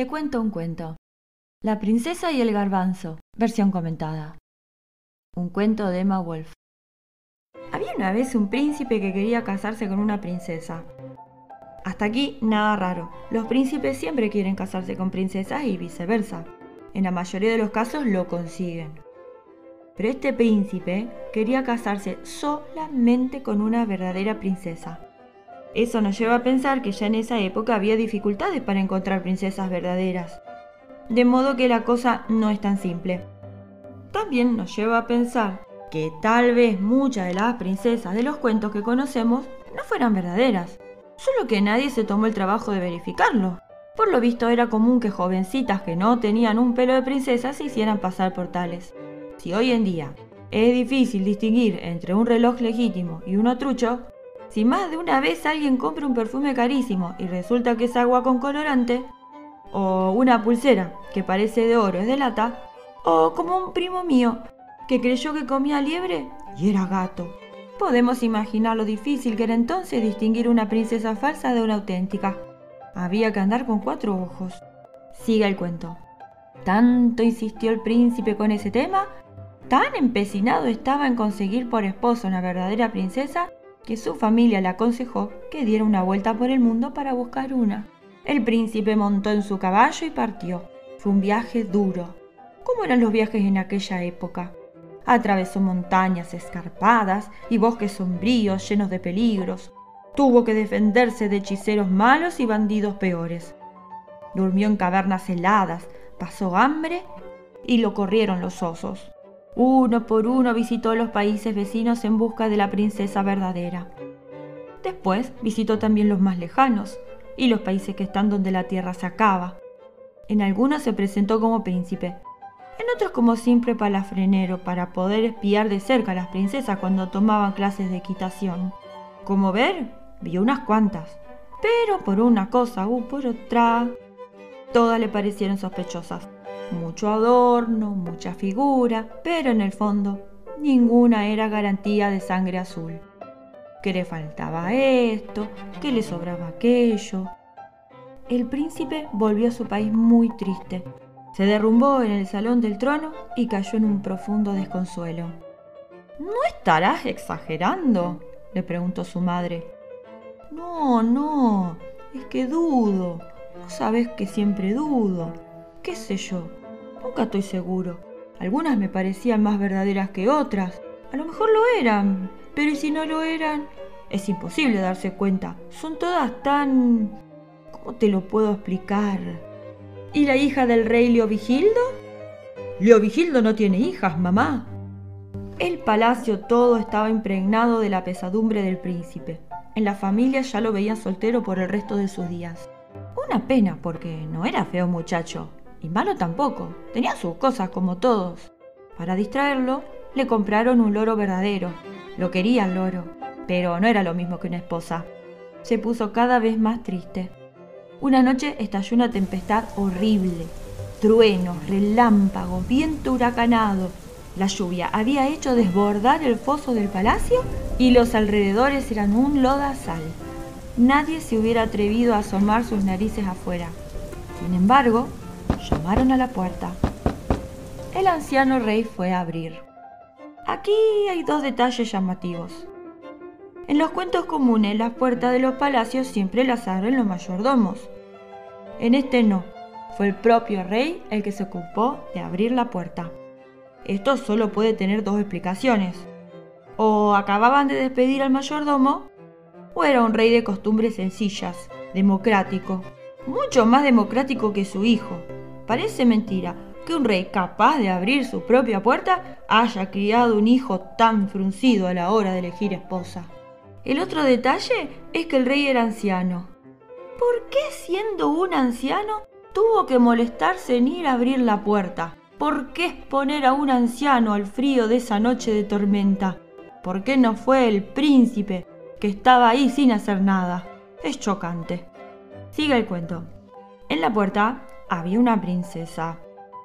Te cuento un cuento. La princesa y el garbanzo, versión comentada. Un cuento de Emma Wolf. Había una vez un príncipe que quería casarse con una princesa. Hasta aquí nada raro. Los príncipes siempre quieren casarse con princesas y viceversa. En la mayoría de los casos lo consiguen. Pero este príncipe quería casarse solamente con una verdadera princesa. Eso nos lleva a pensar que ya en esa época había dificultades para encontrar princesas verdaderas. De modo que la cosa no es tan simple. También nos lleva a pensar que tal vez muchas de las princesas de los cuentos que conocemos no fueran verdaderas, solo que nadie se tomó el trabajo de verificarlo. Por lo visto era común que jovencitas que no tenían un pelo de princesa se hicieran pasar por tales. Si hoy en día es difícil distinguir entre un reloj legítimo y uno trucho, si más de una vez alguien compra un perfume carísimo y resulta que es agua con colorante, o una pulsera que parece de oro es de lata, o como un primo mío que creyó que comía liebre y era gato. Podemos imaginar lo difícil que era entonces distinguir una princesa falsa de una auténtica. Había que andar con cuatro ojos. Siga el cuento. Tanto insistió el príncipe con ese tema, tan empecinado estaba en conseguir por esposa una verdadera princesa, que su familia le aconsejó que diera una vuelta por el mundo para buscar una. El príncipe montó en su caballo y partió. Fue un viaje duro. ¿Cómo eran los viajes en aquella época? Atravesó montañas escarpadas y bosques sombríos llenos de peligros. Tuvo que defenderse de hechiceros malos y bandidos peores. Durmió en cavernas heladas, pasó hambre y lo corrieron los osos. Uno por uno visitó los países vecinos en busca de la princesa verdadera. Después visitó también los más lejanos y los países que están donde la tierra se acaba. En algunos se presentó como príncipe, en otros como simple palafrenero para poder espiar de cerca a las princesas cuando tomaban clases de equitación. Como ver, vio unas cuantas, pero por una cosa u por otra, todas le parecieron sospechosas mucho adorno, mucha figura, pero en el fondo ninguna era garantía de sangre azul. Que le faltaba esto, que le sobraba aquello. El príncipe volvió a su país muy triste. Se derrumbó en el salón del trono y cayó en un profundo desconsuelo. ¿No estarás exagerando? le preguntó su madre. No, no, es que dudo. No sabes que siempre dudo. ¿Qué sé yo? Nunca estoy seguro. Algunas me parecían más verdaderas que otras. A lo mejor lo eran, pero ¿y si no lo eran? Es imposible darse cuenta. Son todas tan... ¿Cómo te lo puedo explicar? ¿Y la hija del rey Leovigildo? Leovigildo no tiene hijas, mamá. El palacio todo estaba impregnado de la pesadumbre del príncipe. En la familia ya lo veían soltero por el resto de sus días. Una pena porque no era feo muchacho, y malo tampoco, tenía sus cosas como todos. Para distraerlo, le compraron un loro verdadero. Lo quería el loro, pero no era lo mismo que una esposa. Se puso cada vez más triste. Una noche estalló una tempestad horrible. Truenos, relámpagos, viento huracanado. La lluvia había hecho desbordar el foso del palacio y los alrededores eran un lodazal. Nadie se hubiera atrevido a asomar sus narices afuera. Sin embargo, llamaron a la puerta. El anciano rey fue a abrir. Aquí hay dos detalles llamativos. En los cuentos comunes las puertas de los palacios siempre las abren los mayordomos. En este no, fue el propio rey el que se ocupó de abrir la puerta. Esto solo puede tener dos explicaciones. O acababan de despedir al mayordomo, o era un rey de costumbres sencillas, democrático, mucho más democrático que su hijo, Parece mentira que un rey capaz de abrir su propia puerta haya criado un hijo tan fruncido a la hora de elegir esposa. El otro detalle es que el rey era anciano. ¿Por qué siendo un anciano tuvo que molestarse en ir a abrir la puerta? ¿Por qué exponer a un anciano al frío de esa noche de tormenta? ¿Por qué no fue el príncipe que estaba ahí sin hacer nada? Es chocante. Sigue el cuento. En la puerta había una princesa.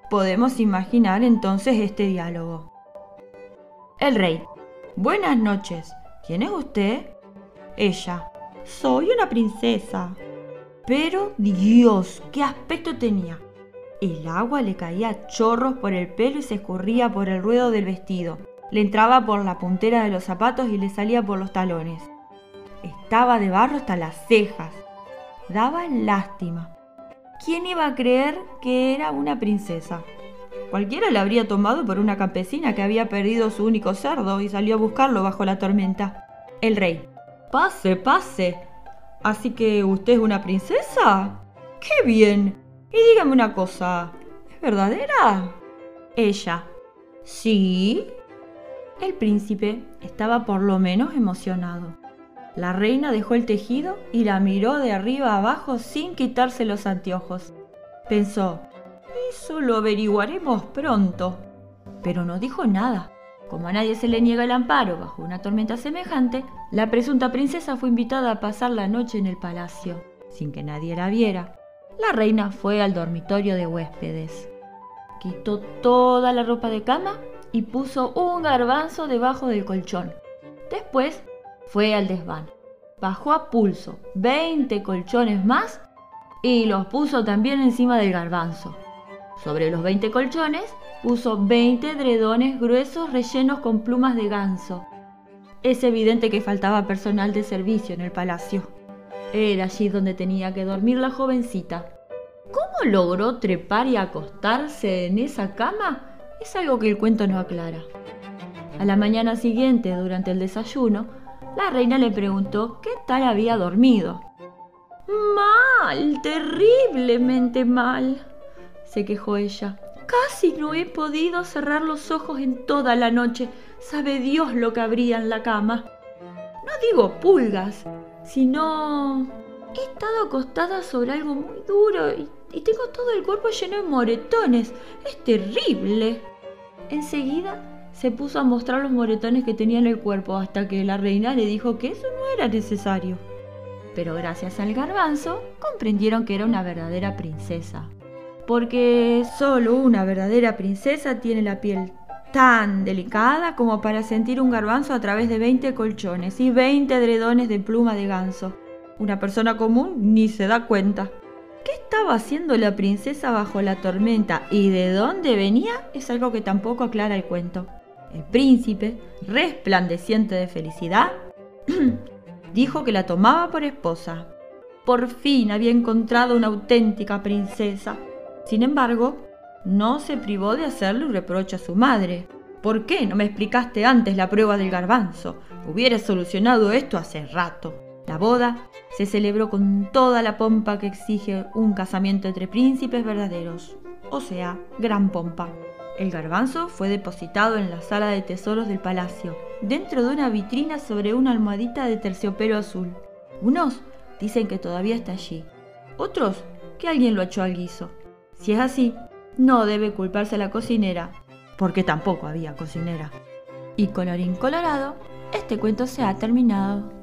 Podemos imaginar entonces este diálogo. El rey. Buenas noches. ¿Quién es usted? Ella. Soy una princesa. Pero Dios, qué aspecto tenía. El agua le caía a chorros por el pelo y se escurría por el ruedo del vestido. Le entraba por la puntera de los zapatos y le salía por los talones. Estaba de barro hasta las cejas. Daba lástima. ¿Quién iba a creer que era una princesa? Cualquiera la habría tomado por una campesina que había perdido su único cerdo y salió a buscarlo bajo la tormenta. El rey. Pase, pase. ¿Así que usted es una princesa? ¡Qué bien! Y dígame una cosa, ¿es verdadera? Ella. Sí. El príncipe estaba por lo menos emocionado. La reina dejó el tejido y la miró de arriba abajo sin quitarse los anteojos. Pensó, eso lo averiguaremos pronto. Pero no dijo nada. Como a nadie se le niega el amparo bajo una tormenta semejante, la presunta princesa fue invitada a pasar la noche en el palacio, sin que nadie la viera. La reina fue al dormitorio de huéspedes. Quitó toda la ropa de cama y puso un garbanzo debajo del colchón. Después fue al desván. Bajó a pulso 20 colchones más y los puso también encima del garbanzo. Sobre los 20 colchones puso 20 dredones gruesos rellenos con plumas de ganso. Es evidente que faltaba personal de servicio en el palacio. Era allí donde tenía que dormir la jovencita. ¿Cómo logró trepar y acostarse en esa cama? Es algo que el cuento no aclara. A la mañana siguiente, durante el desayuno, la reina le preguntó qué tal había dormido. Mal, terriblemente mal, se quejó ella. Casi no he podido cerrar los ojos en toda la noche. Sabe Dios lo que habría en la cama. No digo pulgas, sino... He estado acostada sobre algo muy duro y, tengo todo el cuerpo lleno de moretones. Es terrible. Enseguida se puso a mostrar los moretones que tenía en el cuerpo hasta que la reina le dijo que eso no era necesario. Pero gracias al garbanzo comprendieron que era una verdadera princesa. Porque solo una verdadera princesa tiene la piel tan delicada como para sentir un garbanzo a través de 20 colchones y 20 dredones de pluma de ganso. Una persona común ni se da cuenta. ¿Qué estaba haciendo la princesa bajo la tormenta y de dónde venía? Es algo que tampoco aclara el cuento. El príncipe, resplandeciente de felicidad, dijo que la tomaba por esposa. Por fin había encontrado una auténtica princesa. Sin embargo, no se privó de hacerle un reproche a su madre. ¿Por qué no me explicaste antes la prueba del garbanzo? Hubiera solucionado esto hace rato. La boda se celebró con toda la pompa que exige un casamiento entre príncipes verdaderos, o sea, gran pompa. El garbanzo fue depositado en la sala de tesoros del palacio, dentro de una vitrina sobre una almohadita de terciopelo azul. Unos dicen que todavía está allí, otros que alguien lo echó al guiso. Si es así, no debe culparse la cocinera, porque tampoco había cocinera. Y colorín colorado, este cuento se ha terminado.